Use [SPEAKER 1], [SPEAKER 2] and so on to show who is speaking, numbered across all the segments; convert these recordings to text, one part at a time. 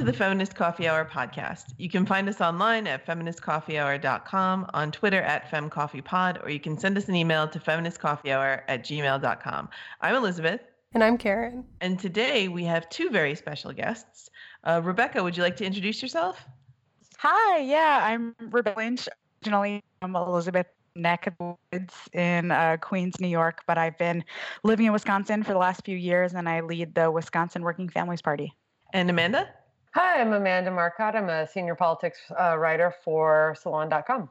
[SPEAKER 1] to the Feminist Coffee Hour podcast. You can find us online at feministcoffeehour.com, on Twitter at femcoffeepod, or you can send us an email to feministcoffeehour at gmail.com. I'm Elizabeth.
[SPEAKER 2] And I'm Karen.
[SPEAKER 1] And today we have two very special guests. Uh, Rebecca, would you like to introduce yourself?
[SPEAKER 3] Hi, yeah, I'm Rebecca Lynch, originally from Elizabeth neck of the woods in uh, Queens, New York, but I've been living in Wisconsin for the last few years and I lead the Wisconsin Working Families Party.
[SPEAKER 1] And Amanda?
[SPEAKER 4] Hi, I'm Amanda Marcotte. I'm a senior politics uh, writer for Salon.com.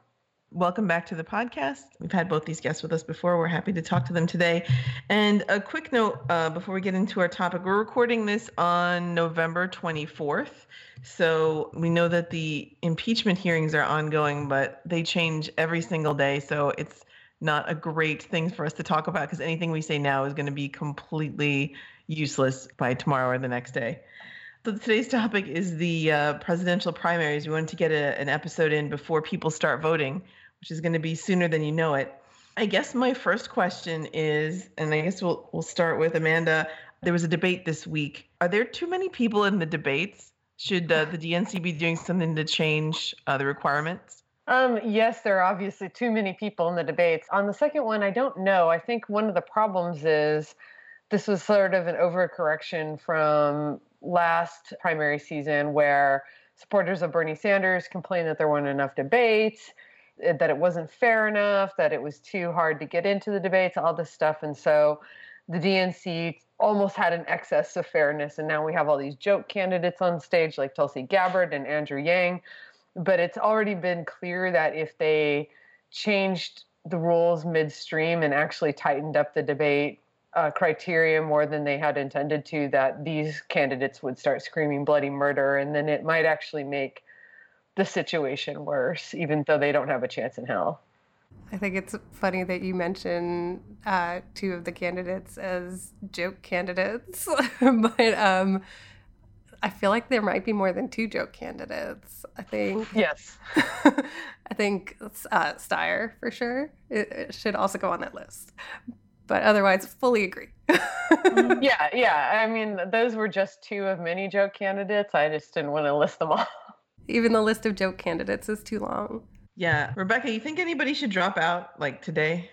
[SPEAKER 1] Welcome back to the podcast. We've had both these guests with us before. We're happy to talk to them today. And a quick note uh, before we get into our topic we're recording this on November 24th. So we know that the impeachment hearings are ongoing, but they change every single day. So it's not a great thing for us to talk about because anything we say now is going to be completely useless by tomorrow or the next day. So today's topic is the uh, presidential primaries. We wanted to get a, an episode in before people start voting, which is going to be sooner than you know it. I guess my first question is, and I guess we'll we'll start with Amanda. There was a debate this week. Are there too many people in the debates? Should uh, the DNC be doing something to change uh, the requirements?
[SPEAKER 4] Um, yes, there are obviously too many people in the debates. On the second one, I don't know. I think one of the problems is this was sort of an overcorrection from last primary season where supporters of Bernie Sanders complained that there weren't enough debates, eh, that it wasn't fair enough, that it was too hard to get into the debates, all this stuff. And so the DNC almost had an excess of fairness. And now we have all these joke candidates on stage like Tulsi Gabbard and Andrew Yang. But it's already been clear that if they changed the rules midstream and actually tightened up the debate uh, criteria more than they had intended to, that these candidates would start screaming bloody murder, and then it might actually make the situation worse, even though they don't have a chance in hell.
[SPEAKER 2] I think it's funny that you mention uh, two of the candidates as joke candidates, but um, I feel like there might be more than two joke candidates. I think.
[SPEAKER 4] Yes.
[SPEAKER 2] I think uh, Steyer for sure. It, it should also go on that list but otherwise fully agree. Mm-hmm.
[SPEAKER 4] yeah, yeah. I mean, those were just two of many joke candidates. I just didn't want to list them all.
[SPEAKER 2] Even the list of joke candidates is too long.
[SPEAKER 1] Yeah. Rebecca, you think anybody should drop out like today?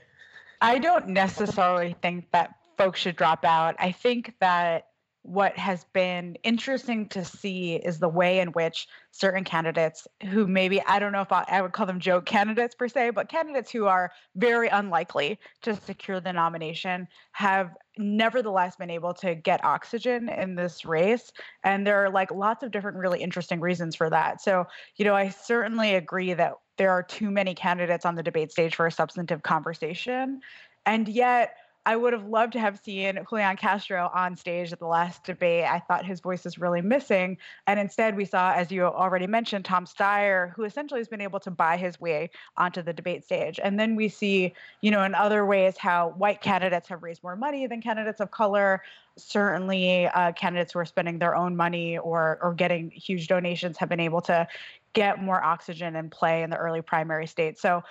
[SPEAKER 3] I don't necessarily think that folks should drop out. I think that what has been interesting to see is the way in which certain candidates who maybe I don't know if I, I, would call them joke candidates per se, but candidates who are very unlikely to secure the nomination have nevertheless been able to get oxygen in this race and there are like lots of different really interesting reasons for that. So, you know, I certainly agree that there are too many candidates on the debate stage for a substantive conversation. And yet I would have loved to have seen Julian Castro on stage at the last debate. I thought his voice is really missing. And instead, we saw, as you already mentioned, Tom Steyer, who essentially has been able to buy his way onto the debate stage. And then we see, you know, in other ways, how white candidates have raised more money than candidates of color. Certainly, uh, candidates who are spending their own money or, or getting huge donations have been able to get more oxygen and play in the early primary states. So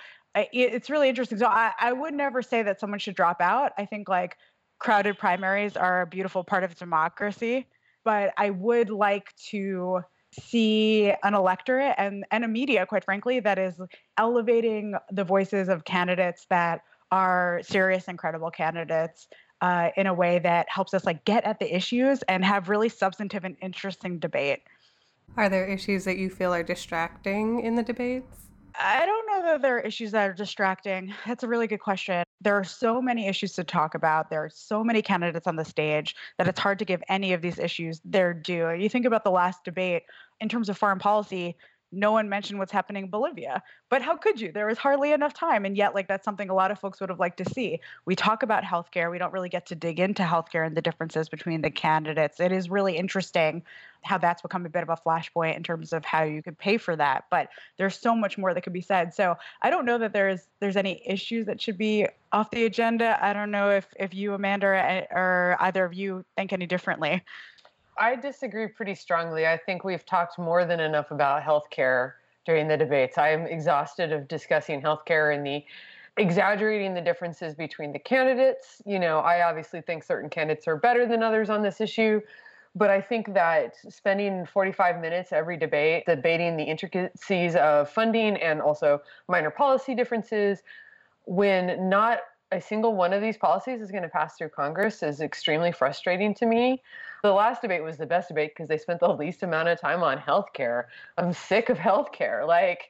[SPEAKER 3] it's really interesting. So I, I would never say that someone should drop out. I think like crowded primaries are a beautiful part of democracy, but I would like to see an electorate and, and a media, quite frankly, that is elevating the voices of candidates that are serious and credible candidates uh, in a way that helps us like get at the issues and have really substantive and interesting debate.
[SPEAKER 2] Are there issues that you feel are distracting in the debates?
[SPEAKER 3] I don't know that there are issues that are distracting. That's a really good question. There are so many issues to talk about. There are so many candidates on the stage that it's hard to give any of these issues their due. You think about the last debate in terms of foreign policy, no one mentioned what's happening in Bolivia. But how could you? There was hardly enough time. And yet, like, that's something a lot of folks would have liked to see. We talk about healthcare. We don't really get to dig into healthcare and the differences between the candidates. It is really interesting how that's become a bit of a flashpoint in terms of how you could pay for that. But there's so much more that could be said. So I don't know that there's there's any issues that should be off the agenda. I don't know if if you, Amanda, or, either of you think any differently.
[SPEAKER 4] I disagree pretty strongly. I think we've talked more than enough about healthcare during the debates. I am exhausted of discussing healthcare and the exaggerating the differences between the candidates. You know, I obviously think certain candidates are better than others on this issue, But I think that spending 45 minutes every debate debating the intricacies of funding and also minor policy differences when not a single one of these policies is going to pass through Congress is extremely frustrating to me. The last debate was the best debate because they spent the least amount of time on healthcare. I'm sick of healthcare. Like,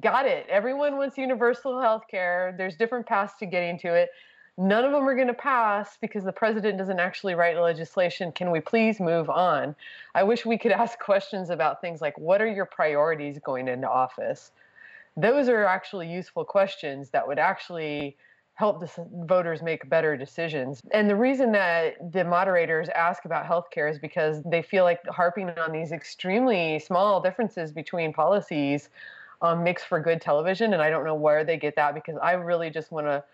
[SPEAKER 4] got it. Everyone wants universal healthcare. There's different paths to getting to it. None of them are going to pass because the president doesn't actually write legislation. Can we please move on? I wish we could ask questions about things like what are your priorities going into office? Those are actually useful questions that would actually help the voters make better decisions. And the reason that the moderators ask about healthcare is because they feel like harping on these extremely small differences between policies um, makes for good television. And I don't know where they get that because I really just want to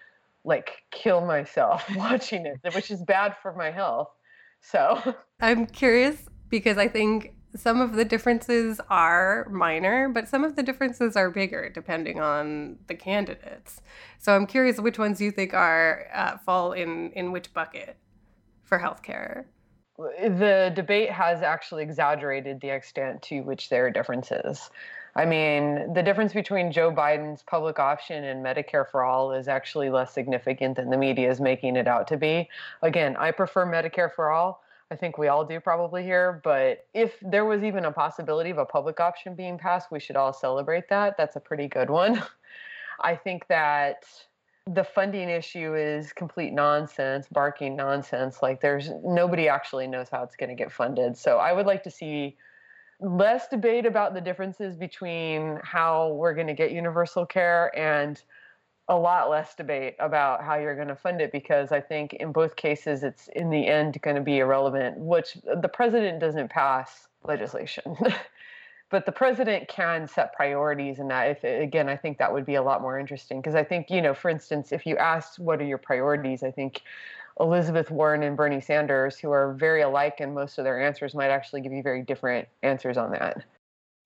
[SPEAKER 4] like kill myself watching it, which is bad for my health. So
[SPEAKER 2] I'm curious because I think some of the differences are minor, but some of the differences are bigger depending on the candidates. So I'm curious which ones you think are uh, fall in in which bucket for healthcare.
[SPEAKER 4] The debate has actually exaggerated the extent to which there are differences. I mean, the difference between Joe Biden's public option and Medicare for all is actually less significant than the media is making it out to be. Again, I prefer Medicare for all I think we all do probably here. But if there was even a possibility of a public option being passed, we should all celebrate that. That's a pretty good one. I think that the funding issue is complete nonsense, barking nonsense. Like there's nobody actually knows how it's going to get funded. So I would like to see less debate about the differences between how we're going to get universal care and a lot less debate about how you're going to fund it because I think in both cases it's in the end going to be irrelevant, which the president doesn't pass legislation. but the president can set priorities and that if again i think that would be a lot more interesting because i think you know for instance if you asked what are your priorities i think elizabeth warren and bernie sanders who are very alike and most of their answers might actually give you very different answers on that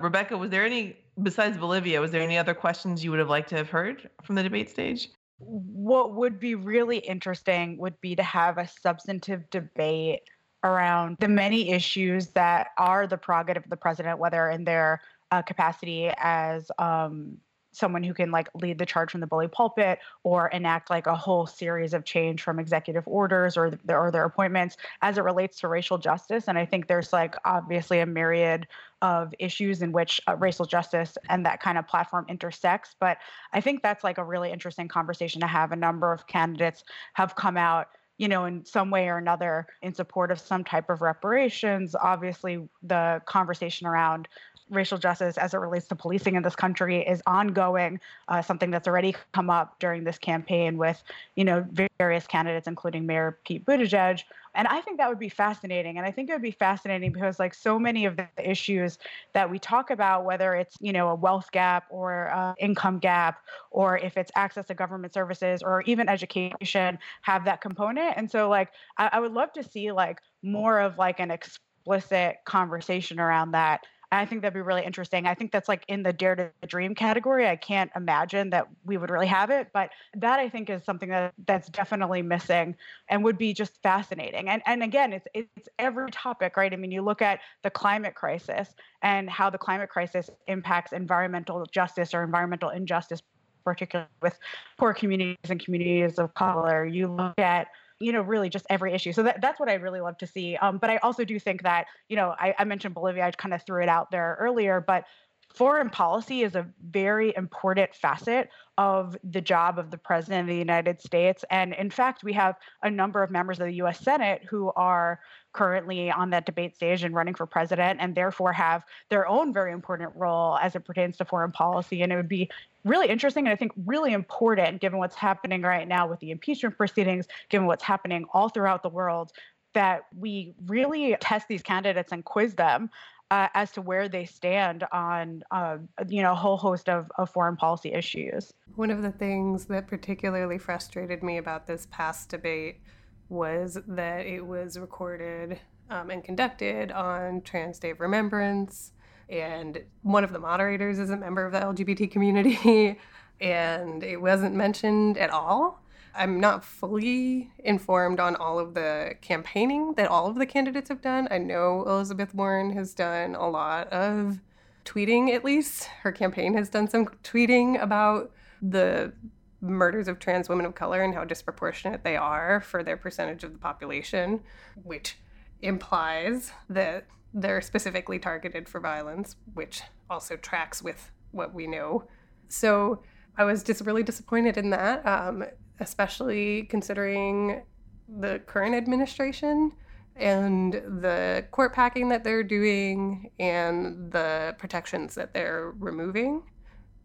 [SPEAKER 1] Rebecca, was there any, besides Bolivia, was there any other questions you would have liked to have heard from the debate stage?
[SPEAKER 3] What would be really interesting would be to have a substantive debate around the many issues that are the prerogative of the president, whether in their uh, capacity as um, someone who can like lead the charge from the bully pulpit or enact like a whole series of change from executive orders or or their appointments as it relates to racial justice. And i think there's like obviously a myriad of issues in which uh, racial justice and that kind of platform intersects. But i think that's like a really interesting conversation to have. A number of candidates have come out you know, in some way or another in support of some type of reparations. Obviously, the conversation around racial justice as it relates to policing in this country is ongoing, uh, something that's already come up during this campaign with, you know, various candidates, including Mayor Pete Buttigieg. And I think that would be fascinating. And I think it would be fascinating because, like, so many of the issues that we talk about, whether it's, you know, a wealth gap or uh, income gap, or if it's access to government services or even education, have that component. And so, like, I, I would love to see, like, more of like an explicit conversation around that I think that'd be really interesting. I think that's like in the dare to dream category. I can't imagine that we would really have it, but that I think is something that that's definitely missing and would be just fascinating. And and again, it's it's every topic, right? I mean, you look at the climate crisis and how the climate crisis impacts environmental justice or environmental injustice particularly with poor communities and communities of color. You look at you know, really just every issue. So that, that's what I really love to see. Um, but I also do think that, you know, I, I mentioned Bolivia, I kind of threw it out there earlier, but foreign policy is a very important facet of the job of the president of the United States. And in fact, we have a number of members of the US Senate who are currently on that debate stage and running for president, and therefore have their own very important role as it pertains to foreign policy. And it would be really interesting and I think really important, given what's happening right now with the impeachment proceedings, given what's happening all throughout the world, that we really test these candidates and quiz them uh, as to where they stand on, uh, you know, a whole host of, of foreign policy issues.
[SPEAKER 2] One of the things that particularly frustrated me about this past debate was that it was recorded um, and conducted on Trans Day of Remembrance, and one of the moderators is a member of the LGBT community, and it wasn't mentioned at all. I'm not fully informed on all of the campaigning that all of the candidates have done. I know Elizabeth Warren has done a lot of tweeting, at least. Her campaign has done some tweeting about the murders of trans women of color and how disproportionate they are for their percentage of the population, which implies that they're specifically targeted for violence, which also tracks with what we know. So I was just really disappointed in that. Um, especially considering the current administration and the court packing that they're doing and the protections that they're removing,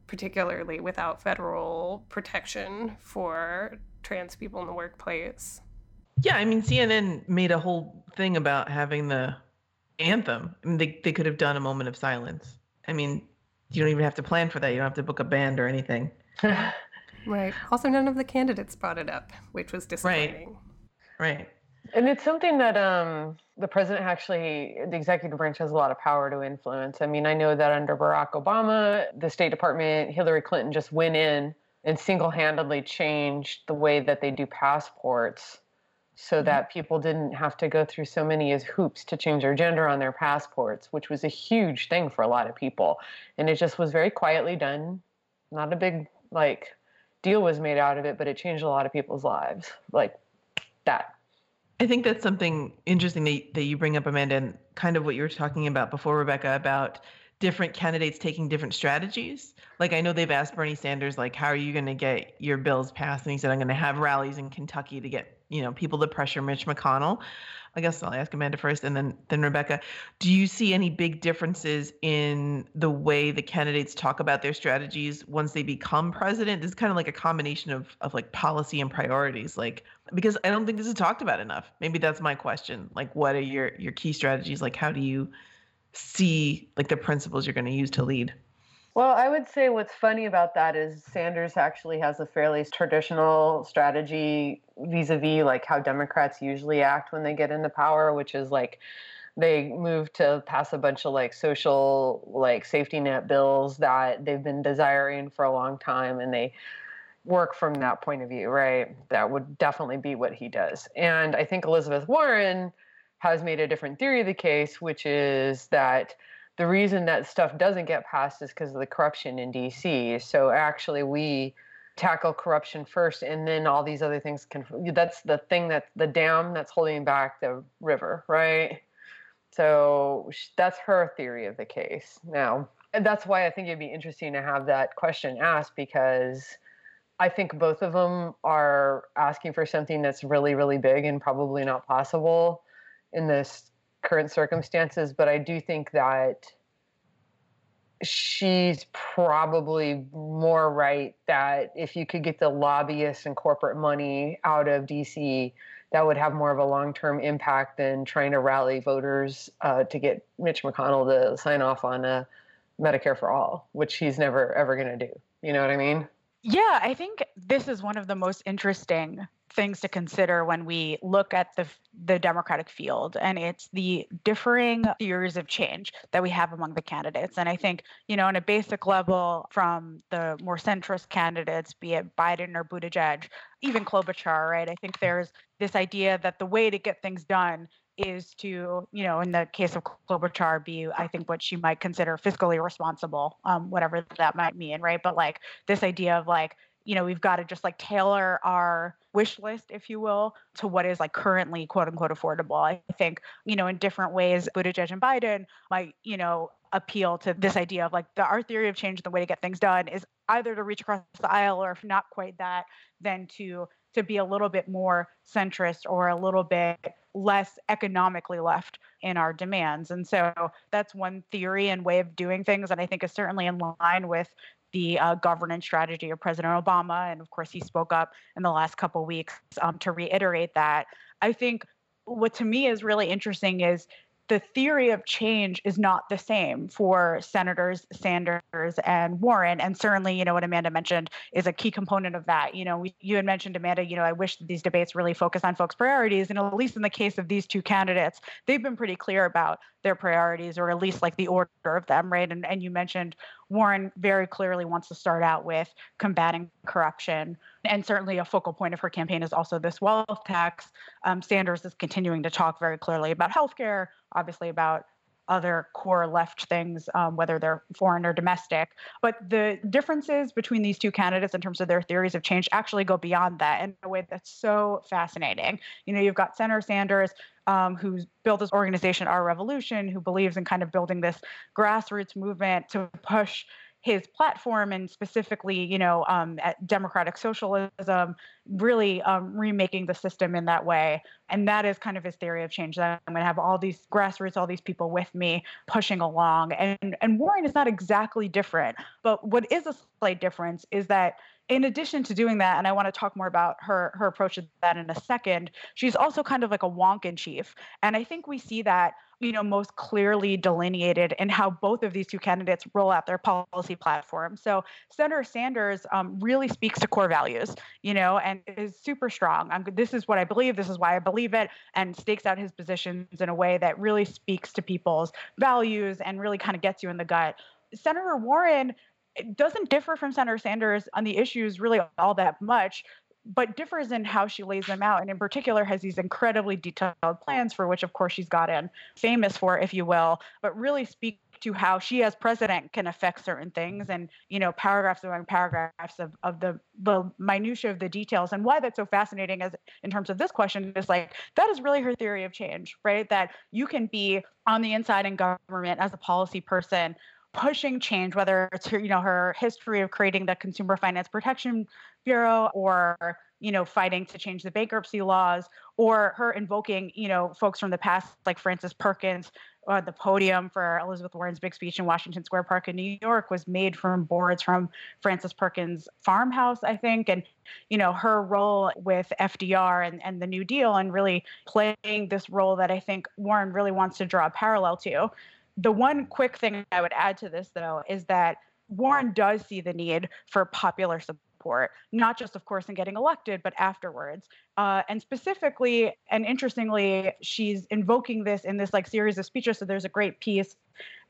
[SPEAKER 2] particularly without federal protection for trans people in the workplace.
[SPEAKER 1] Yeah, I mean, CNN made a whole thing about having the anthem. I mean, they, they could have done a moment of silence. I mean, you don't even have to plan for that. You don't have to book a band or anything.
[SPEAKER 2] Right. Also, none of the candidates brought it up, which was disappointing.
[SPEAKER 1] Right. Right.
[SPEAKER 4] And it's something that um, the president actually, the executive branch has a lot of power to influence. I mean, I know that under Barack Obama, the State Department, Hillary Clinton just went in and single handedly changed the way that they do passports so mm-hmm. that people didn't have to go through so many as hoops to change their gender on their passports, which was a huge thing for a lot of people. And it just was very quietly done, not a big, like, deal was made out of it, but it changed a lot of people's lives like that.
[SPEAKER 1] I think that's something interesting that, that you bring up, Amanda, and kind of what you were talking about before, Rebecca, about different candidates taking different strategies. Like I know they've asked Bernie Sanders, like, how are you going to get your bills passed? And he said, I'm going to have rallies in Kentucky to get, you know, people to pressure Mitch McConnell. I guess I'll ask Amanda first and then then Rebecca. Do you see any big differences in the way the candidates talk about their strategies once they become president? This is kind of like a combination of of like policy and priorities. Like because I don't think this is talked about enough. Maybe that's my question. Like what are your your key strategies? Like how do you see like the principles you're going to use to lead?
[SPEAKER 4] Well, I would say what's funny about that is Sanders actually has a fairly traditional strategy vis a vis like how Democrats usually act when they get into power, which is like they move to pass a bunch of like social like safety net bills that they've been desiring for a long time and they work from that point of view, right? That would definitely be what he does. And I think Elizabeth Warren has made a different theory of the case, which is that the reason that stuff doesn't get passed is because of the corruption in DC. So actually, we tackle corruption first, and then all these other things can. That's the thing that the dam that's holding back the river, right? So that's her theory of the case. Now, and that's why I think it'd be interesting to have that question asked because I think both of them are asking for something that's really, really big and probably not possible in this current circumstances, but I do think that she's probably more right that if you could get the lobbyists and corporate money out of DC, that would have more of a long term impact than trying to rally voters uh, to get Mitch McConnell to sign off on a Medicare for all, which he's never ever going to do. You know what I mean?
[SPEAKER 3] Yeah, I think this is one of the most interesting things to consider when we look at the the democratic field and it's the differing theories of change that we have among the candidates. And i think you know on a basic level from the more centrist candidates be it biden or buttigieg even klobuchar right? I think there's this idea that the way to get things done is to, you know, in the case of Klobuchar, be I think what she might consider fiscally responsible, um, whatever that might mean, right? But like this idea of like you know, we've got to just like tailor our wish list, if you will, to what is like currently quote unquote affordable. I think, you know, in different ways, Buttigieg and Biden might, you know, appeal to this idea of like the our theory of change, the way to get things done is either to reach across the aisle or if not quite that, then to to be a little bit more centrist or a little bit less economically left in our demands. And so that's one theory and way of doing things that I think is certainly in line with the uh, governance strategy of President Obama. And of course, he spoke up in the last couple weeks um, to reiterate that. I think what to me is really interesting is the theory of change is not the same for senators Sanders and Warren. And certainly, you know, what Amanda mentioned is a key component of that. You know, we, you had mentioned, Amanda, you know, I wish these debates really focus on folks' priorities. And at least in the case of these two candidates, they've been pretty clear about their priorities or at least like the order of them, right? And and you mentioned Warren very clearly wants to start out with combating corruption. And certainly a focal point of her campaign is also this wealth tax. Um, Sanders is continuing to talk very clearly about healthcare, obviously about other core left things, um, whether they're foreign or domestic. But the differences between these two candidates in terms of their theories of change actually go beyond that in a way that's so fascinating. You know, you've got Senator Sanders. Um, who's built this organization, Our Revolution, who believes in kind of building this grassroots movement to push his platform and specifically, you know, um, democratic socialism, really um, remaking the system in that way. And that is kind of his theory of change. That I'm going to have all these grassroots, all these people with me pushing along. And and Warren is not exactly different, but what is a slight difference is that in addition to doing that, and I want to talk more about her her approach to that in a second, she's also kind of like a wonk in chief. And I think we see that you know most clearly delineated in how both of these two candidates roll out their policy platform. So senator sanders um, really speaks to core values you know and is super strong. I'm, this is what i believe this is why i believe it and stakes out his positions in a way that really speaks to people's values and really kind of gets you in the gut. Senator warren doesn't differ from senator sanders on the issues really all that much but differs in how she lays them out and in particular has these incredibly detailed plans for which of course she's gotten famous for if you will but really speak to how she as president can affect certain things and you know paragraphs among paragraphs of, of the the minutia of the details. And why that's so fascinating as in terms of this question is like that is really her theory of change right? That you can be on the inside in government as a policy person pushing change, whether it's her, you know, her history of creating the Consumer Finance Protection Bureau or, you know, fighting to change the bankruptcy laws or her invoking, you know, folks from the past like Frances Perkins uh, the podium for Elizabeth Warren's big speech in Washington Square Park in New York was made from boards from Frances Perkins' farmhouse, I think. And, you know, her role with FDR and, and the New Deal and really playing this role that I think Warren really wants to draw a parallel to. The one quick thing I would add to this, though, is that Warren does see the need for popular support, not just, of course, in getting elected, but afterwards. Uh, and specifically, and interestingly, she's invoking this in this like series of speeches. So there's a great piece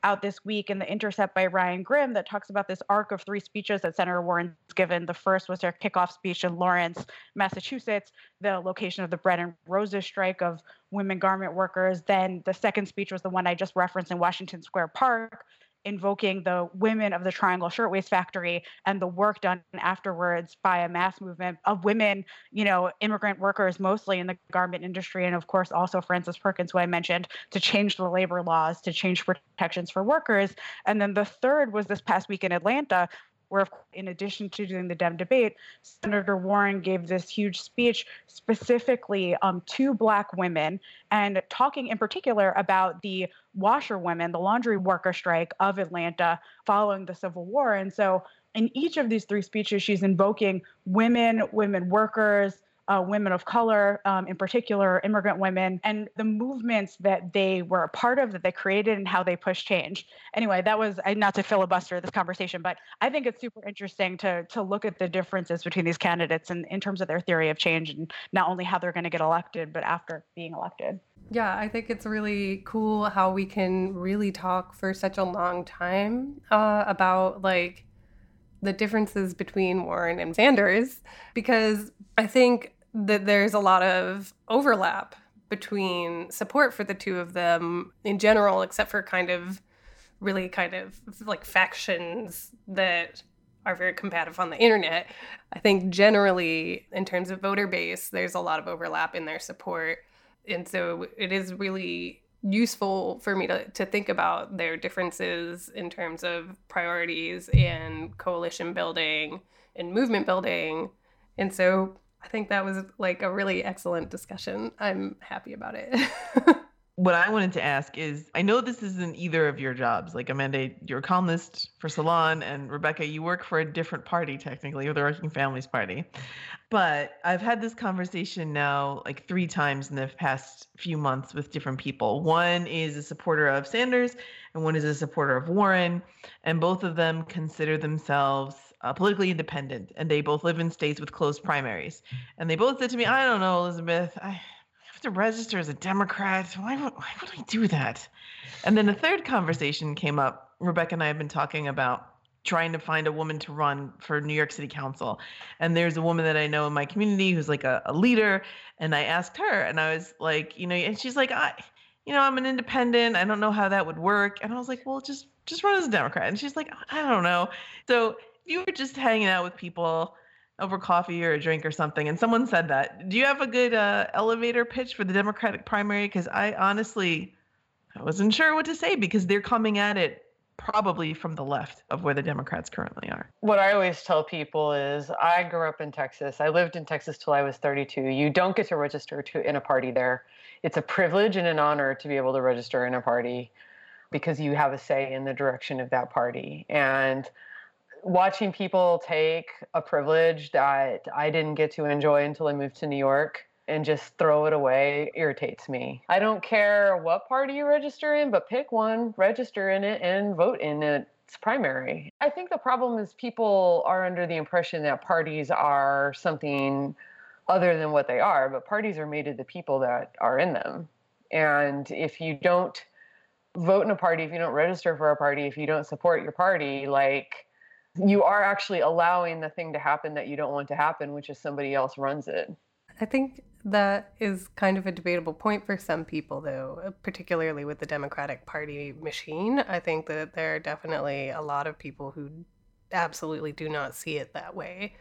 [SPEAKER 3] out this week in the Intercept by Ryan Grim that talks about this arc of three speeches that Senator Warren's given. The first was her kickoff speech in Lawrence, Massachusetts, the location of the bread and roses strike of women garment workers. Then the second speech was the one I just referenced in Washington Square Park, invoking the women of the Triangle Shirtwaist Factory and the work done afterwards by a mass movement of women, you know, immigrant workers mostly in the garment industry, and of course also Frances Perkins, who I mentioned, to change the labor laws, to change protections for workers. And then the third was this past week in Atlanta, where, in addition to doing the Dem debate, Senator Warren gave this huge speech specifically um, to Black women and talking in particular about the washerwomen, the laundry worker strike of Atlanta following the Civil War. And so, in each of these three speeches, she's invoking women, women workers, uh, women of color, um, in particular, immigrant women, and the movements that they were a part of, that they created, and how they pushed change. Anyway, that was not to filibuster this conversation, but I think it's super interesting to to look at the differences between these candidates and in terms of their theory of change, and not only how they're going to get elected, but after being elected.
[SPEAKER 2] Yeah, I think it's really cool how we can really talk for such a long time uh, about like the differences between Warren and Sanders because I think that there's a lot of overlap between support for the two of them in general, except for kind of really kind of like factions that are very combative on the internet. I think generally, in terms of voter base, there's a lot of overlap in their support. And so it is really useful for me to, to think about their differences in terms of priorities and coalition building and movement building. And so I think that was like a really excellent discussion. I'm happy about it.
[SPEAKER 1] what I wanted to ask is I know this isn't either of your jobs. Like Amanda, you're a columnist for Salon, and Rebecca, you work for a different party technically, or the Working Families Party. But I've had this conversation now like three times in the past few months with different people. One is a supporter of Sanders, and one is a supporter of Warren, and both of them consider themselves uh, politically independent, and they both live in states with closed primaries. And they both said to me, "I don't know, Elizabeth. I have to register as a Democrat. Why would, why would I do that? And then a third conversation came up. Rebecca and I have been talking about trying to find a woman to run for New York City Council. And there's a woman that I know in my community who's like a, a leader. And I asked her, and I was like, you know, and she's like, I, you know, I'm an independent. I don't know how that would work. And I was like, well, just just run as a Democrat. And she's like, I don't know. So you were just hanging out with people over coffee or a drink or something, and someone said that, do you have a good uh, elevator pitch for the Democratic primary? Because I honestly, I wasn't sure what to say because they're coming at it probably from the left of where the Democrats currently are.
[SPEAKER 4] What I always tell people is I grew up in Texas. I lived in Texas till I was 32. You don't get to register to in a party there. It's a privilege and an honor to be able to register in a party because you have a say in the direction of that party. And watching people take a privilege that I didn't get to enjoy until I moved to New York and just throw it away irritates me. I don't care what party you register in, but pick one, register in it, and vote in its primary. I think the problem is people are under the impression that parties are something other than what they are, but parties are made of the people that are in them. And if you don't vote in a party, if you don't register for a party, if you don't support your party, like you are actually allowing the thing to happen that you don't want to happen, which is somebody else runs it.
[SPEAKER 2] I think that is kind of a debatable point for some people, though, particularly with the Democratic Party machine. I think that there are definitely a lot of people who absolutely do not see it that way.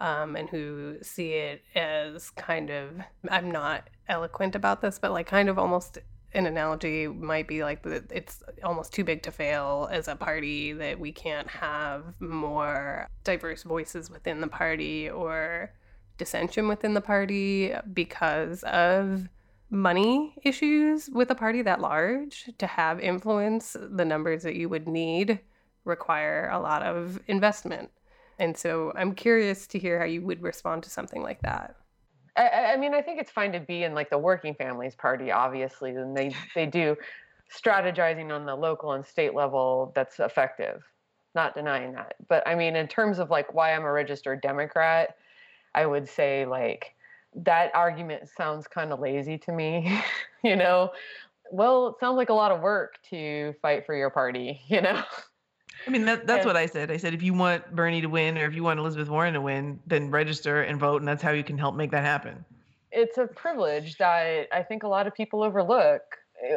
[SPEAKER 2] Um, and who see it as kind of, I'm not eloquent about this, but like kind of almost an analogy might be like that it's almost too big to fail as a party that we can't have more diverse voices within the party or dissension within the party because of money issues with a party that large. To have influence the numbers that you would need require a lot of investment. And so i'm curious to hear how you would respond to something like that
[SPEAKER 4] I, I mean i think it's fine to be in like the working families party obviously and they they do strategizing on the local and state level that's effective not denying that but i mean in terms of like why i'm a registered democrat I would say like that argument sounds kind of lazy to me, you know. Well, it sounds like a lot of work to fight for your party, you know.
[SPEAKER 1] I mean, that, that's and, what I said. I said if you want Bernie to win or if you want Elizabeth Warren to win, then register and vote, and that's how you can help make that happen.
[SPEAKER 4] It's a privilege that I think a lot of people overlook.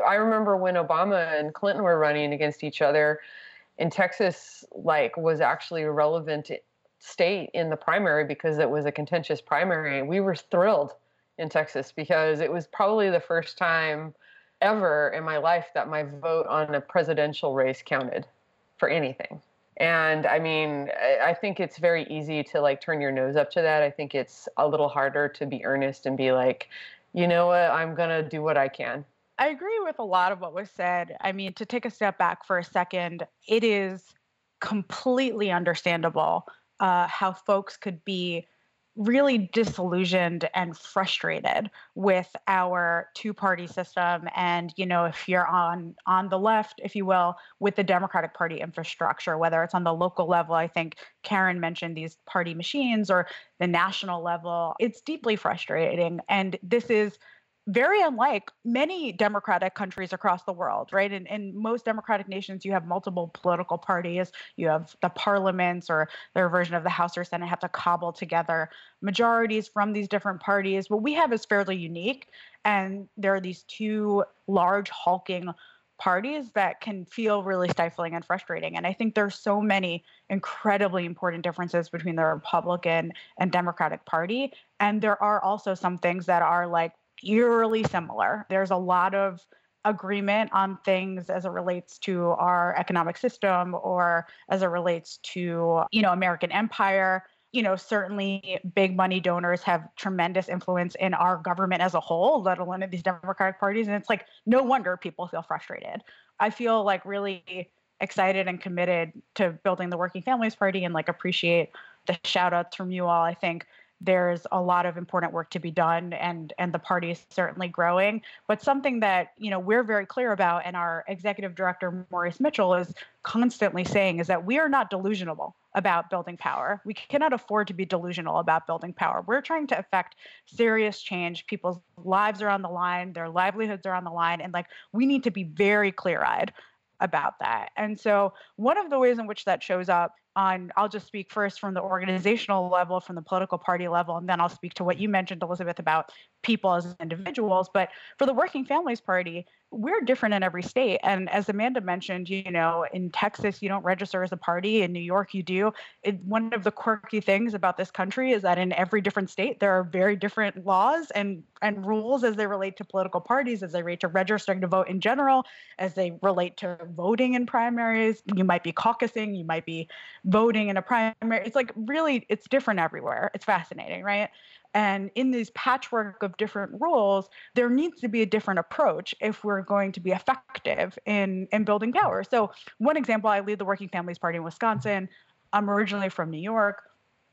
[SPEAKER 4] I remember when Obama and Clinton were running against each other, in Texas, like was actually a relevant state in the primary because it was a contentious primary. We were thrilled in Texas because it was probably the first time ever in my life that my vote on a presidential race counted for anything. And I mean, I think it's very easy to like turn your nose up to that. I think it's a little harder to be earnest and be like, you know what, I'm going to do what I can.
[SPEAKER 3] I agree with a lot of what was said. I mean, to take a step back for a second, it is completely understandable uh, how folks could be really disillusioned and frustrated with our two-party system and you know if you're on on the left if you will with the democratic party infrastructure whether it's on the local level i think karen mentioned these party machines or the national level it's deeply frustrating. And this is very unlike many democratic countries across the world, right? In, in most democratic nations, you have multiple political parties. You have the parliaments or their version of the House or Senate have to cobble together majorities from these different parties. What we have is fairly unique. And there are these two large, hulking parties that can feel really stifling and frustrating. And I think there's so many incredibly important differences between the Republican and Democratic Party. And there are also some things that are like eerily similar. There's a lot of agreement on things as it relates to our economic system or as it relates to, you know, American empire. You know, certainly big money donors have tremendous influence in our government as a whole, let alone in these Democratic parties. And it's like, no wonder people feel frustrated. I feel like really excited and committed to building the Working Families Party and like appreciate the shout outs from you all. I think there's a lot of important work to be done and and the party is certainly growing but something that you know we're very clear about and our executive director maurice mitchell is constantly saying is that we are not delusional about building power. We cannot afford to be delusional about building power. We're trying to affect serious change. People's lives are on the line, their livelihoods are on the line. And like, we need to be very clear eyed about that. And so, one of the ways in which that shows up on, I'll just speak first from the organizational level, from the political party level, and then I'll speak to what you mentioned, Elizabeth, about people as individuals. But for the Working Families Party, we're different in every state. And as Amanda mentioned, you know, in Texas, you don't register as a party. In New York, you do. It, one of the quirky things about this country is that in every different state, there are very different laws and, and rules as they relate to political parties, as they relate to registering to vote in general, as they relate to voting in primaries. You might be caucusing, you might be voting in a primary. It's like really, it's different everywhere. It's fascinating, right? And in this patchwork of different rules, there needs to be a different approach if we're going to be effective in, in building power. So, one example I lead the Working Families Party in Wisconsin. I'm originally from New York.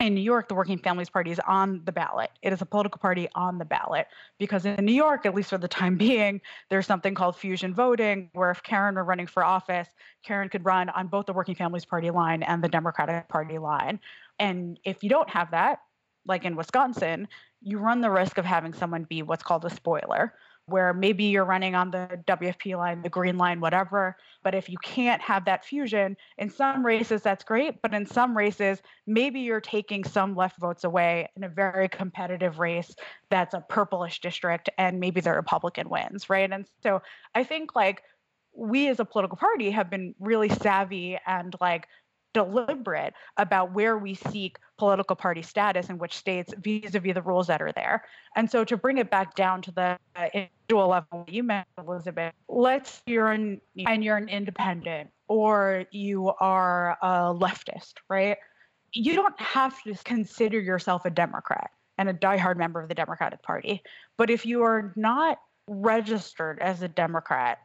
[SPEAKER 3] In New York, the Working Families Party is on the ballot. It is a political party on the ballot because in New York, at least for the time being, there's something called fusion voting, where if Karen were running for office, Karen could run on both the Working Families Party line and the Democratic Party line. And if you don't have that, like in Wisconsin, you run the risk of having someone be what's called a spoiler, where maybe you're running on the WFP line, the green line, whatever. But if you can't have that fusion, in some races, that's great. But in some races, maybe you're taking some left votes away in a very competitive race that's a purplish district, and maybe the Republican wins, right? And so I think like we as a political party have been really savvy and like deliberate about where we seek political party status in which states vis-a-vis the rules that are there. And so to bring it back down to the individual level you mentioned, Elizabeth, let's you're an and you're an independent or you are a leftist, right? You don't have to consider yourself a Democrat and a diehard member of the Democratic Party. But if you are not registered as a Democrat,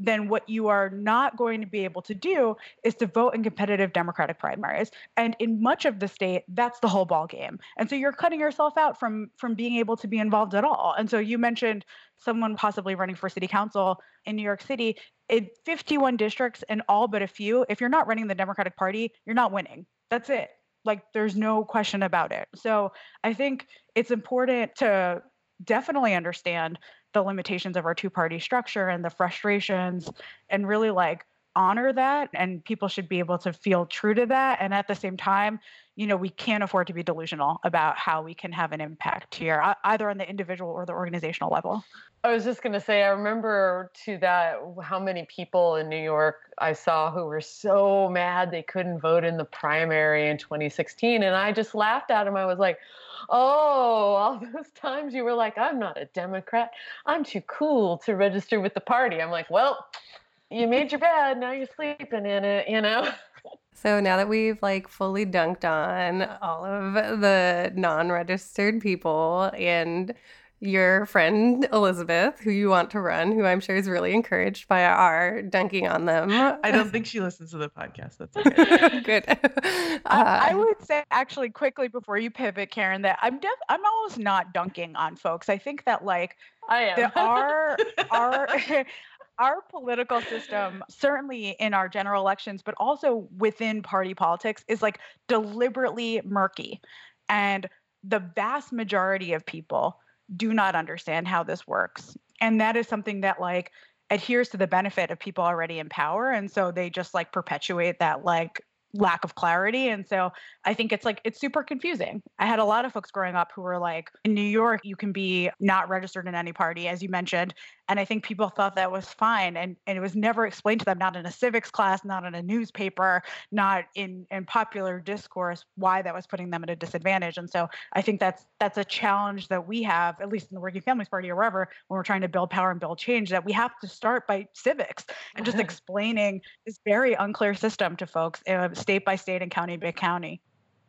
[SPEAKER 3] then what you are not going to be able to do is to vote in competitive Democratic primaries. And in much of the state, that's the whole ball game. And so you're cutting yourself out from from being able to be involved at all. And so you mentioned someone possibly running for city council in New York City. In 51 districts and all but a few, if you're not running the Democratic Party, you're not winning. That's it. Like there's no question about it. So I think it's important to definitely understand the limitations of our two party structure and the frustrations and really like honor that and people should be able to feel true to that and at the same time you know we can't afford to be delusional about how we can have an impact here either on the individual or the organizational level
[SPEAKER 4] i was just going to say i remember to that how many people in new york i saw who were so mad they couldn't vote in the primary in 2016 and i just laughed at them i was like oh, all those times you were like, I'm not a Democrat. I'm too cool to register with the party. I'm like, well, you made your bed. Now you're sleeping in it, you know?
[SPEAKER 2] So now that we've like fully dunked on all of the non registered people and your friend Elizabeth, who you want to run, who I'm sure is really encouraged by our dunking on them.
[SPEAKER 1] I don't think she listens to the podcast. That's okay.
[SPEAKER 2] Good.
[SPEAKER 3] Uh, I, I, would say actually quickly before you pivot, Karen, that I'm def- I'm almost not dunking on folks. I think that like
[SPEAKER 4] I am.
[SPEAKER 3] our our political system, certainly in our general elections, but also within party politics, is like deliberately murky. And the vast majority of people do not understand how this works. And that is something that like adheres to the benefit of people already in power. And so they just like perpetuate that like lack of clarity. And so I think it's like, it's super confusing. I had a lot of folks growing up who were like, in New York, you can be not registered in any party, as you mentioned. And I think people thought that was fine. And, and it was never explained to them, not in a civics class, not in a newspaper, not in, in popular discourse, why that was putting them at a disadvantage. And so I think that's that's a challenge that we have, at least in the Working Families Party or wherever, when we're trying to build power and build change, that we have to start by civics and just explaining this very unclear system to folks, uh, state by state and county by county.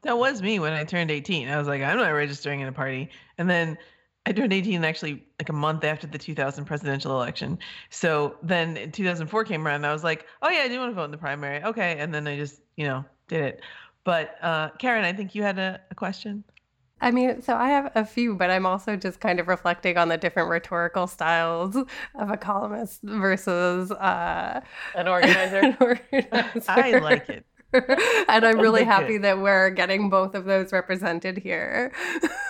[SPEAKER 1] That was me when I turned 18. I was like, I'm not registering in a party. And then I turned 18 actually like a month after the 2000 presidential election. So then 2004 came around and I was like, oh yeah, I do want to vote in the primary. Okay. And then I just, you know, did it. But uh, Karen, I think you had a, a question.
[SPEAKER 2] I mean, so I have a few, but I'm also just kind of reflecting on the different rhetorical styles of a columnist versus uh,
[SPEAKER 4] an organizer. an
[SPEAKER 1] organizer. I like it.
[SPEAKER 2] and I'm really happy that we're getting both of those represented here.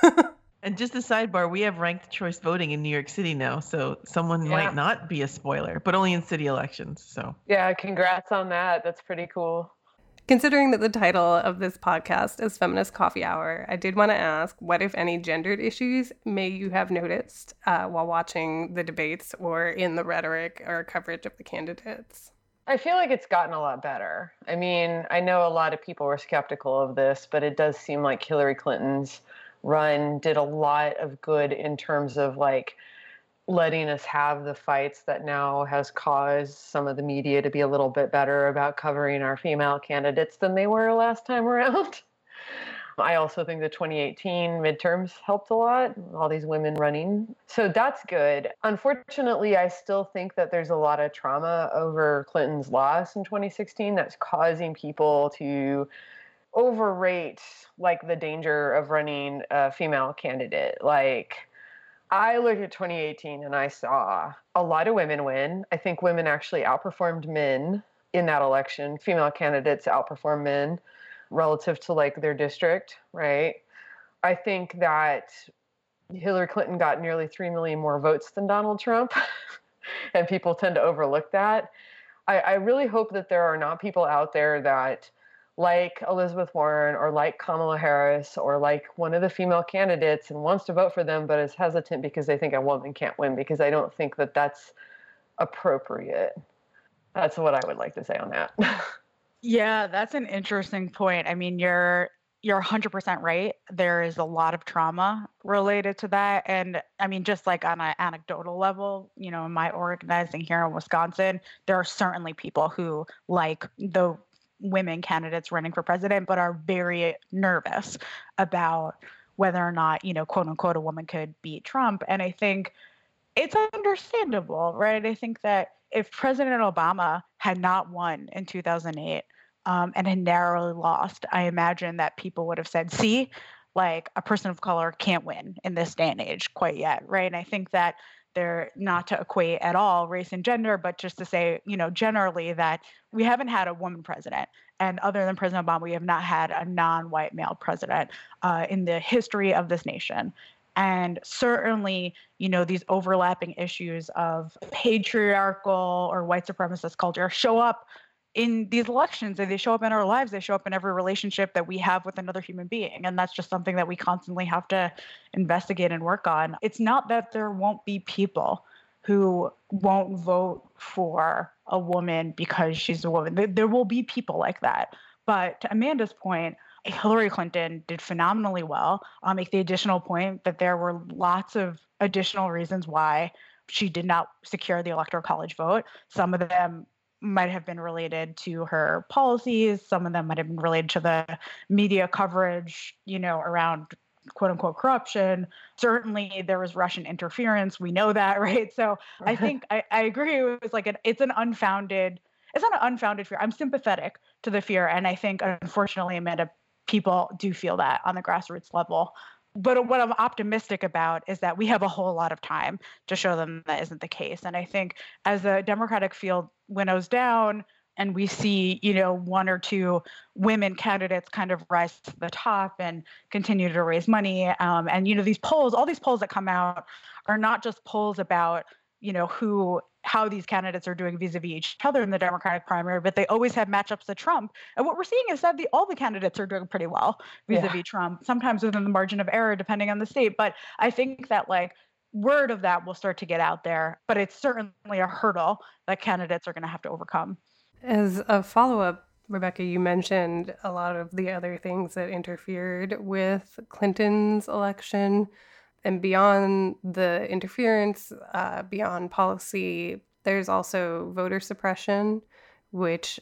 [SPEAKER 1] and just a sidebar, we have ranked choice voting in New York City now, so someone yeah. might not be a spoiler, but only in city elections. So
[SPEAKER 4] yeah, congrats on that. That's pretty cool.
[SPEAKER 2] Considering that the title of this podcast is Feminist Coffee Hour, I did want to ask what, if any, gendered issues may you have noticed uh, while watching the debates or in the rhetoric or coverage of the candidates?
[SPEAKER 4] I feel like it's gotten a lot better. I mean, I know a lot of people were skeptical of this, but it does seem like Hillary Clinton's run did a lot of good in terms of like letting us have the fights that now has caused some of the media to be a little bit better about covering our female candidates than they were last time around. I also think the 2018 midterms helped a lot, all these women running. So that's good. Unfortunately, I still think that there's a lot of trauma over Clinton's loss in 2016 that's causing people to overrate like the danger of running a female candidate. Like I looked at 2018 and I saw a lot of women win. I think women actually outperformed men in that election. Female candidates outperformed men relative to like their district, right? I think that Hillary Clinton got nearly 3 million more votes than Donald Trump. and people tend to overlook that. I, I really hope that there are not people out there that like Elizabeth Warren or like Kamala Harris or like one of the female candidates and wants to vote for them but is hesitant because they think a woman can't win because I don't think that that's appropriate. That's what I would like to say on that.
[SPEAKER 3] yeah, that's an interesting point. I mean, you're you're 100% right. There is a lot of trauma related to that. And I mean, just like on an anecdotal level, you know, in my organizing here in Wisconsin, there are certainly people who like the women candidates running for president, but are very nervous about whether or not, you know, quote unquote, a woman could beat Trump. And I think it's understandable, right? I think that if President Obama had not won in 2008 um, and had narrowly lost, I imagine that people would have said, see, like a person of color can't win in this day and age quite yet, right? And I think that they're not to equate at all race and gender, but just to say, you know, generally that we haven't had a woman president. And other than President Obama, we have not had a non white male president uh, in the history of this nation. And certainly, you know, these overlapping issues of patriarchal or white supremacist culture show up in these elections and they show up in our lives they show up in every relationship that we have with another human being and that's just something that we constantly have to investigate and work on. It's not that there won't be people who won't vote for a woman because she's a woman. There, will be people like that. But to amanda's point hillary clinton did phenomenally well. I'll make the additional point that there were lots of additional reasons why she did not secure the electoral college vote. Some of them might have been related to her policies. Some of them might have been related to the media coverage, you know, around quote unquote corruption. Certainly there was Russian interference. We know that, right? So I think I, I agree. It was like an, it's an unfounded, it's not an unfounded fear. I'm sympathetic to the fear. And I think unfortunately, Amanda, people do feel that on the grassroots level but what I'm optimistic about is that we have a whole lot of time to show them that isn't the case. And I think as the Democratic field winnows down and we see, you know, one or two women candidates kind of rise to the top and continue to raise money. Um, and, you know, these polls, all these polls that come out are not just polls about, you know, who how these candidates are doing vis-a-vis each other in the Democratic primary, but they always have matchups to Trump. And what we're seeing is that the, all the candidates are doing pretty well vis-a-vis yeah. Trump, sometimes within the margin of error, depending on the state. But I think that like word of that will start to get out there, but it's certainly a hurdle that candidates are going to have to overcome.
[SPEAKER 2] As a follow-up, Rebecca, you mentioned a lot of the other things that interfered with Clinton's election and beyond the interference, uh, beyond policy, there's also voter suppression, which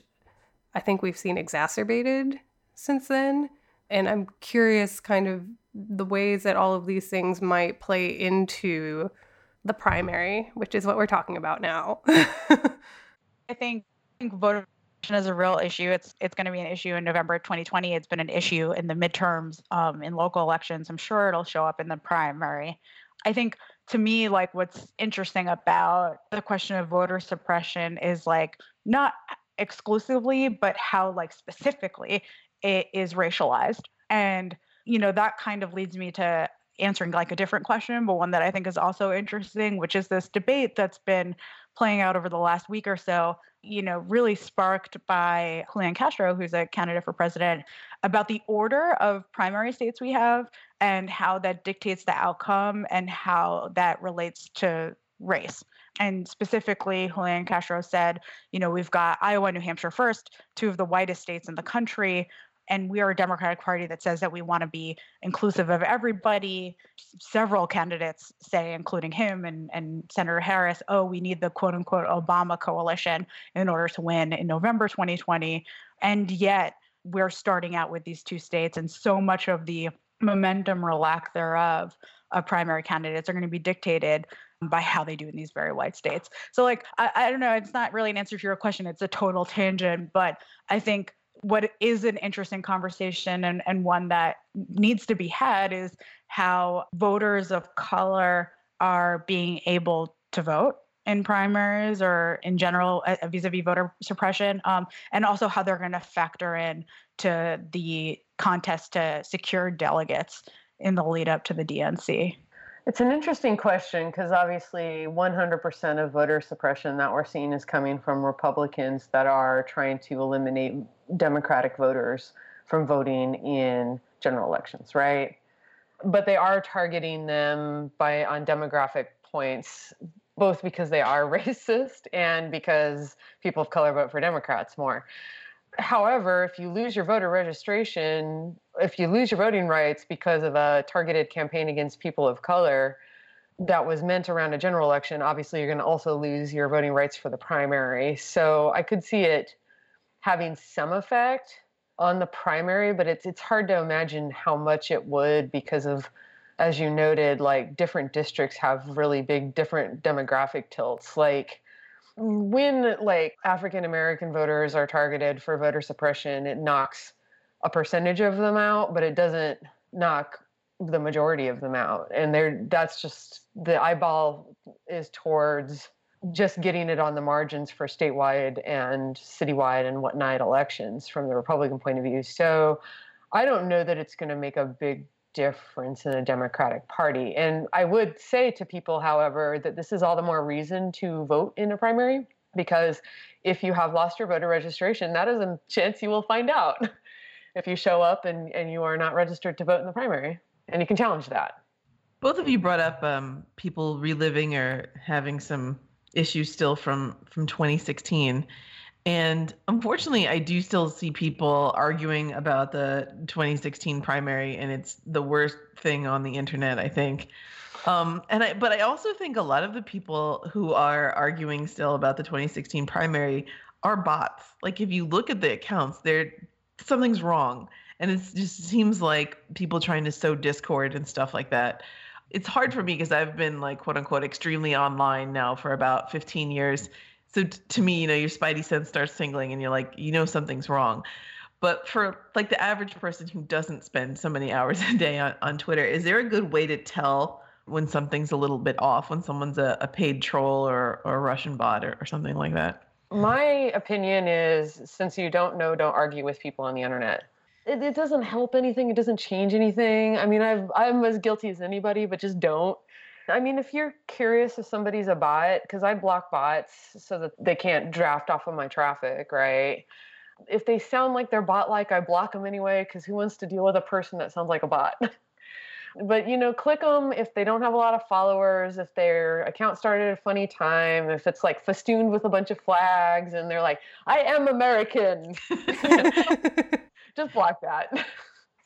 [SPEAKER 2] I think we've seen exacerbated since then. And I'm curious, kind of, the ways that all of these things might play into the primary, which is what we're talking about now.
[SPEAKER 3] I think, I think voter is a real issue. It's it's going to be an issue in November 2020. It's been an issue in the midterms, um, in local elections. I'm sure it'll show up in the primary. I think to me, like what's interesting about the question of voter suppression is like not exclusively, but how like specifically it is racialized. And, you know, that kind of leads me to answering like a different question, but one that I think is also interesting, which is this debate that's been playing out over the last week or so, you know, really sparked by Julian Castro, who's a candidate for president, about the order of primary states we have and how that dictates the outcome and how that relates to race. And specifically, Julian Castro said, you know, we've got Iowa, New Hampshire first, two of the whitest states in the country and we are a Democratic Party that says that we want to be inclusive of everybody. Several candidates say, including him and, and Senator Harris, oh, we need the quote unquote Obama coalition in order to win in November 2020. And yet, we're starting out with these two states, and so much of the momentum or lack thereof of primary candidates are going to be dictated by how they do in these very white states. So, like, I, I don't know, it's not really an answer to your question, it's a total tangent, but I think what is an interesting conversation and, and one that needs to be had is how voters of color are being able to vote in primaries or in general uh, vis-a-vis voter suppression um, and also how they're going to factor in to the contest to secure delegates in the lead up to the dnc
[SPEAKER 4] it's an interesting question because obviously 100% of voter suppression that we're seeing is coming from Republicans that are trying to eliminate Democratic voters from voting in general elections, right? But they are targeting them by on demographic points both because they are racist and because people of color vote for Democrats more. However, if you lose your voter registration, if you lose your voting rights because of a targeted campaign against people of color that was meant around a general election, obviously you're going to also lose your voting rights for the primary. So I could see it having some effect on the primary, but it's it's hard to imagine how much it would because of as you noted, like different districts have really big different demographic tilts. Like when like African American voters are targeted for voter suppression, it knocks a percentage of them out, but it doesn't knock the majority of them out. And there that's just the eyeball is towards just getting it on the margins for statewide and citywide and whatnot elections from the Republican point of view. So I don't know that it's going to make a big difference in the Democratic Party. And I would say to people, however, that this is all the more reason to vote in a primary because if you have lost your voter registration, that is a chance you will find out if you show up and, and you are not registered to vote in the primary. And you can challenge that.
[SPEAKER 1] Both of you brought up um, people reliving or having some issues still from from 2016 and unfortunately i do still see people arguing about the 2016 primary and it's the worst thing on the internet i think. Um, and I, but I also think a lot of the people who are arguing still about the 2016 primary are bots. Like if you look at the accounts, there something's wrong, and it just seems like people trying to sow discord and stuff like that it's hard for me because I've been like quote unquote extremely online now for about 15 years. So t- to me, you know, your spidey sense starts tingling and you're like, you know, something's wrong. But for like the average person who doesn't spend so many hours a day on, on Twitter, is there a good way to tell when something's a little bit off, when someone's a, a paid troll or, or a Russian bot or, or something like that?
[SPEAKER 4] My opinion is since you don't know, don't argue with people on the internet it, it doesn't help anything. It doesn't change anything. I mean, I've, I'm as guilty as anybody, but just don't. I mean, if you're curious if somebody's a bot, because I block bots so that they can't draft off of my traffic, right? If they sound like they're bot like, I block them anyway, because who wants to deal with a person that sounds like a bot? but you know click them if they don't have a lot of followers if their account started at a funny time if it's like festooned with a bunch of flags and they're like i am american just block that.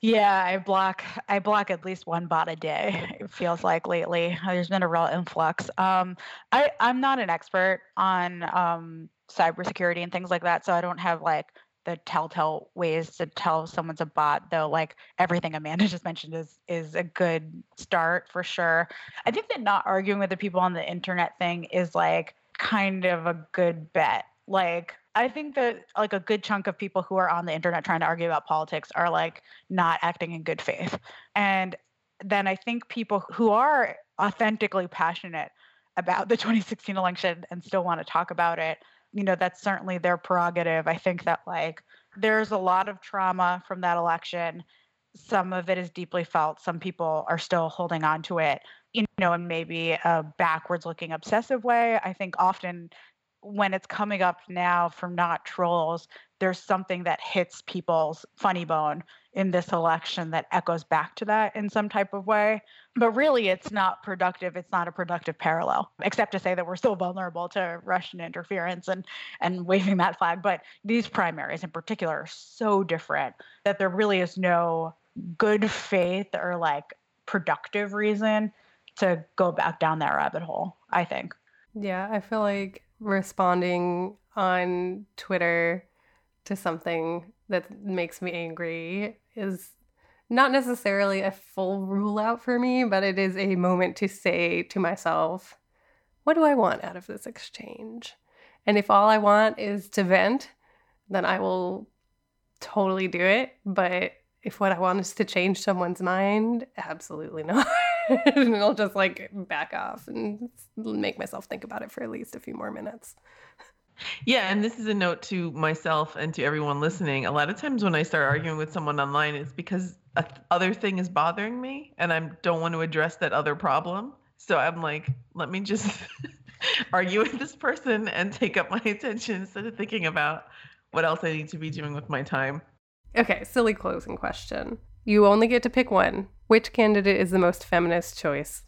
[SPEAKER 3] Yeah, I block I block at least one bot a day. It feels like lately there's been a real influx. Um, I I'm not an expert on um, cybersecurity and things like that, so I don't have like the telltale ways to tell someone's a bot. Though, like everything Amanda just mentioned is is a good start for sure. I think that not arguing with the people on the internet thing is like kind of a good bet. Like I think that like a good chunk of people who are on the internet trying to argue about politics are like not acting in good faith. And then I think people who are authentically passionate about the 2016 election and still want to talk about it you know, that's certainly their prerogative. I think that like there's a lot of trauma from that election. Some of it is deeply felt. Some people are still holding on to it, you know, in maybe a backwards looking obsessive way. I think often when it's coming up now from not trolls, there's something that hits people's funny bone in this election that echoes back to that in some type of way. But really, it's not productive. It's not a productive parallel, except to say that we're still vulnerable to Russian interference and, and waving that flag. But these primaries in particular are so different that there really is no good faith or like productive reason to go back down that rabbit hole, I think.
[SPEAKER 2] Yeah, I feel like responding on Twitter to something that makes me angry is not necessarily a full rule out for me, but it is a moment to say to myself, what do I want out of this exchange? And if all I want is to vent, then I will totally do it. But if what I want is to change someone's mind, absolutely not. and I'll just like back off and make myself think about it for at least a few more minutes.
[SPEAKER 1] Yeah, and this is a note to myself and to everyone listening. A lot of times when I start arguing with someone online, it's because a th- other thing is bothering me, and I don't want to address that other problem. So I'm like, let me just argue with this person and take up my attention instead of thinking about what else I need to be doing with my time.
[SPEAKER 2] Okay, silly closing question. You only get to pick one. Which candidate is the most feminist choice?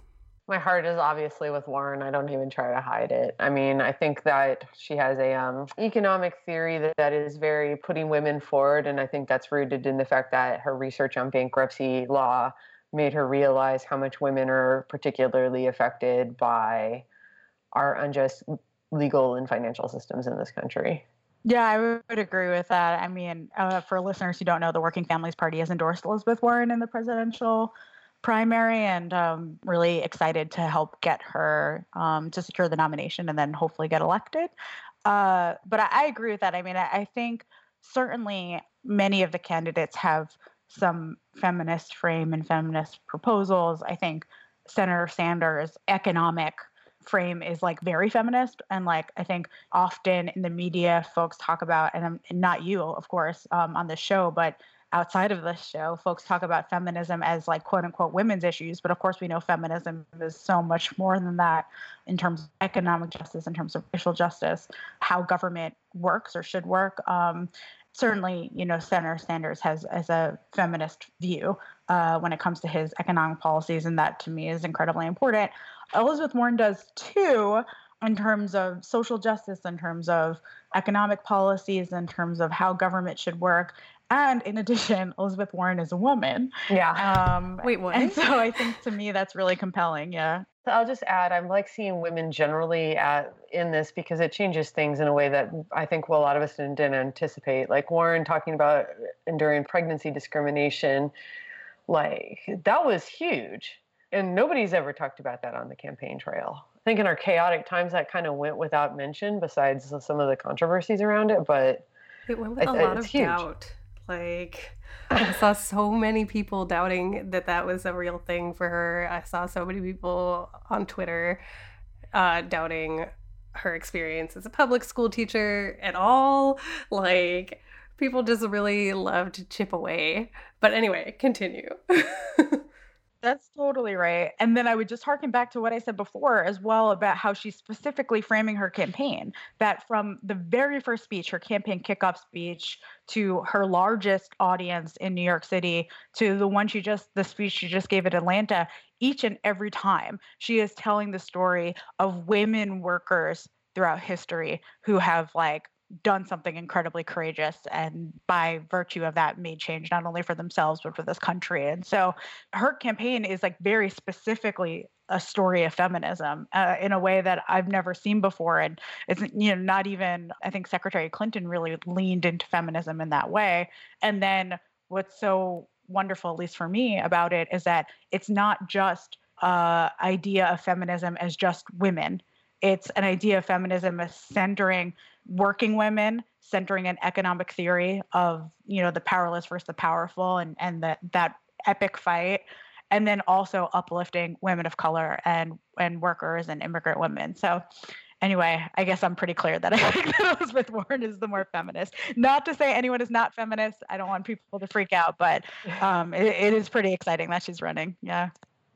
[SPEAKER 4] My heart is obviously with Warren. I don't even try to hide it. I mean, I think that she has a um, economic theory that, that is very putting women forward, and I think that's rooted in the fact that her research on bankruptcy law made her realize how much women are particularly affected by our unjust legal and financial systems in this country.
[SPEAKER 3] Yeah, I would agree with that. I mean, uh, for listeners who don't know, the Working Families Party has endorsed Elizabeth Warren in the presidential primary and um, really excited to help get her um, to secure the nomination and then hopefully get elected. Uh, but I, I, agree with that. I mean, I, I, think certainly many of the candidates have some feminist frame and feminist proposals. I think Senator Sanders' economic frame is like very feminist and like i think often in the media folks talk about and I'm, not you of course um, on the show but outside of this show, folks talk about feminism as like quote unquote women's issues, but of course we know feminism is so much more than that in terms of economic justice, in terms of racial justice, how government works or should work. Um, certainly, you know, Senator Sanders has as a feminist view uh, when it comes to his economic policies, and that to me is incredibly important. Elizabeth Warren does too in terms of social justice, in terms of economic policies, in terms of how government should work. And in addition, Elizabeth Warren is a woman.
[SPEAKER 4] Yeah.
[SPEAKER 3] Um, Wait, what? And so I think to me that's really compelling. Yeah.
[SPEAKER 4] So I'll just add, I'm like seeing women generally at, in this because it changes things in a way that I think well, a lot of us didn't, didn't anticipate. Like Warren talking about enduring pregnancy discrimination, like that was huge. And nobody's ever talked about that on the campaign trail. I think in our chaotic times that kind of went without mention, besides some of the controversies around it. But
[SPEAKER 2] it went with a lot of huge. doubt. Like, I saw so many people doubting that that was a real thing for her. I saw so many people on Twitter uh, doubting her experience as a public school teacher at all. Like, people just really love to chip away. But anyway, continue.
[SPEAKER 3] That's totally right. And then I would just harken back to what I said before as well about how she's specifically framing her campaign. That from the very first speech, her campaign kickoff speech, to her largest audience in New York City, to the one she just, the speech she just gave at Atlanta, each and every time she is telling the story of women workers throughout history who have like done something incredibly courageous and by virtue of that made change not only for themselves but for this country. And so her campaign is like very specifically a story of feminism uh, in a way that I've never seen before. And it's you know not even I think Secretary Clinton really leaned into feminism in that way. And then what's so wonderful at least for me about it is that it's not just uh idea of feminism as just women it's an idea of feminism as centering working women, centering an economic theory of you know the powerless versus the powerful, and and that that epic fight, and then also uplifting women of color and and workers and immigrant women. So anyway, I guess I'm pretty clear that I think that Elizabeth Warren is the more feminist. Not to say anyone is not feminist. I don't want people to freak out, but um, it, it is pretty exciting that she's running. Yeah.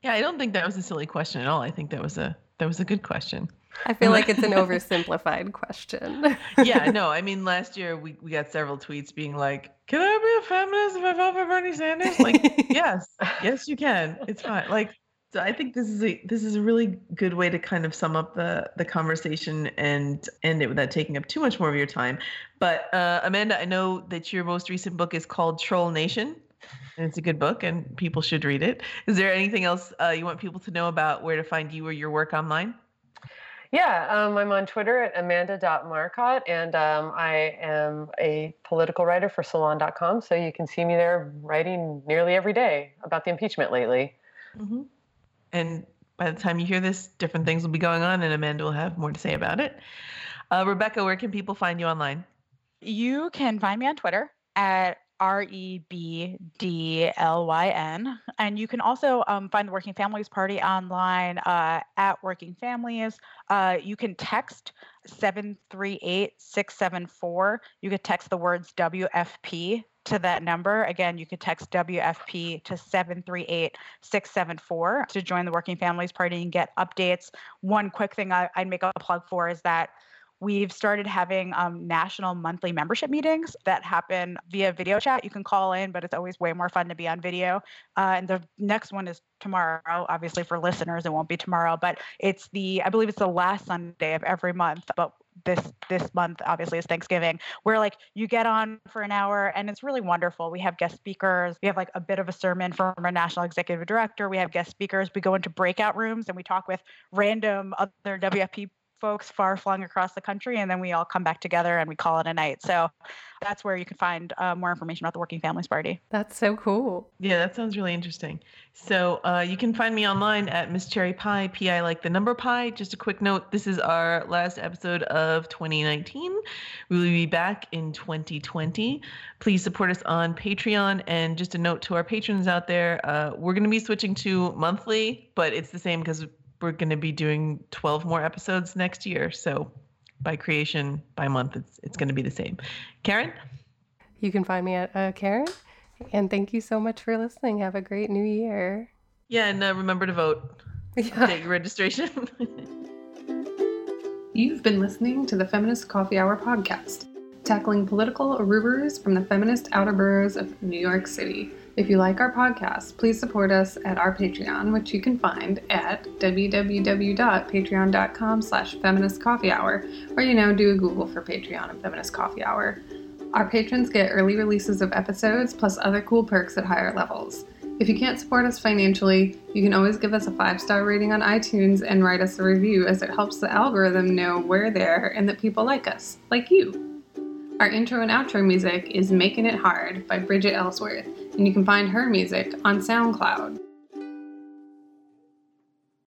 [SPEAKER 1] Yeah, I don't think that was a silly question at all. I think that was a that was a good question.
[SPEAKER 2] I feel like it's an oversimplified question.
[SPEAKER 1] yeah, no, I mean last year we, we got several tweets being like, Can I be a feminist if I vote for Bernie Sanders? Like, yes, yes you can. It's fine. Like so I think this is a this is a really good way to kind of sum up the the conversation and end it without taking up too much more of your time. But uh, Amanda, I know that your most recent book is called Troll Nation, and it's a good book, and people should read it. Is there anything else uh, you want people to know about where to find you or your work online?
[SPEAKER 4] Yeah, um, I'm on Twitter at amanda.marcotte, and um, I am a political writer for salon.com. So you can see me there writing nearly every day about the impeachment lately.
[SPEAKER 1] Mm-hmm. And by the time you hear this, different things will be going on, and Amanda will have more to say about it. Uh, Rebecca, where can people find you online?
[SPEAKER 3] You can find me on Twitter at R E B D L Y N. And you can also um, find the Working Families Party online uh, at Working Families. Uh, you can text 738 674. You could text the words WFP to that number. Again, you could text WFP to 738 674 to join the Working Families Party and get updates. One quick thing I, would make a plug for is that We've started having um, national monthly membership meetings that happen via video chat. You can call in, but it's always way more fun to be on video. Uh, and the next one is tomorrow. Obviously, for listeners, it won't be tomorrow, but it's the I believe it's the last Sunday of every month. But this this month obviously is Thanksgiving, where like you get on for an hour and it's really wonderful. We have guest speakers. We have like a bit of a sermon from our national executive director. We have guest speakers. We go into breakout rooms and we talk with random other WFP folks far flung across the country, and then we all come back together and we call it a night. So that's where you can find uh, more information about the Working Families Party.
[SPEAKER 2] That's so cool.
[SPEAKER 1] Yeah, that sounds really interesting. So uh, you can find me online at Miss Cherry Pie, P I like the number pie. Just a quick note this is our last episode of 2019. We will be back in 2020. Please support us on Patreon. And just a note to our patrons out there uh, we're going to be switching to monthly, but it's the same because we're going to be doing 12 more episodes next year. So by creation, by month, it's, it's going to be the same. Karen?
[SPEAKER 2] You can find me at uh, Karen. And thank you so much for listening. Have a great new year.
[SPEAKER 1] Yeah, and uh, remember to vote. Yeah. Take your registration.
[SPEAKER 2] You've been listening to the Feminist Coffee Hour podcast, tackling political arubers from the feminist outer boroughs of New York City. If you like our podcast, please support us at our Patreon, which you can find at www.patreon.com slash feminist coffee hour, or, you know, do a Google for Patreon and Feminist Coffee Hour. Our patrons get early releases of episodes, plus other cool perks at higher levels. If you can't support us financially, you can always give us a five star rating on iTunes and write us a review, as it helps the algorithm know we're there and that people like us, like you. Our intro and outro music is Making It Hard by Bridget Ellsworth, and you can find her music on SoundCloud.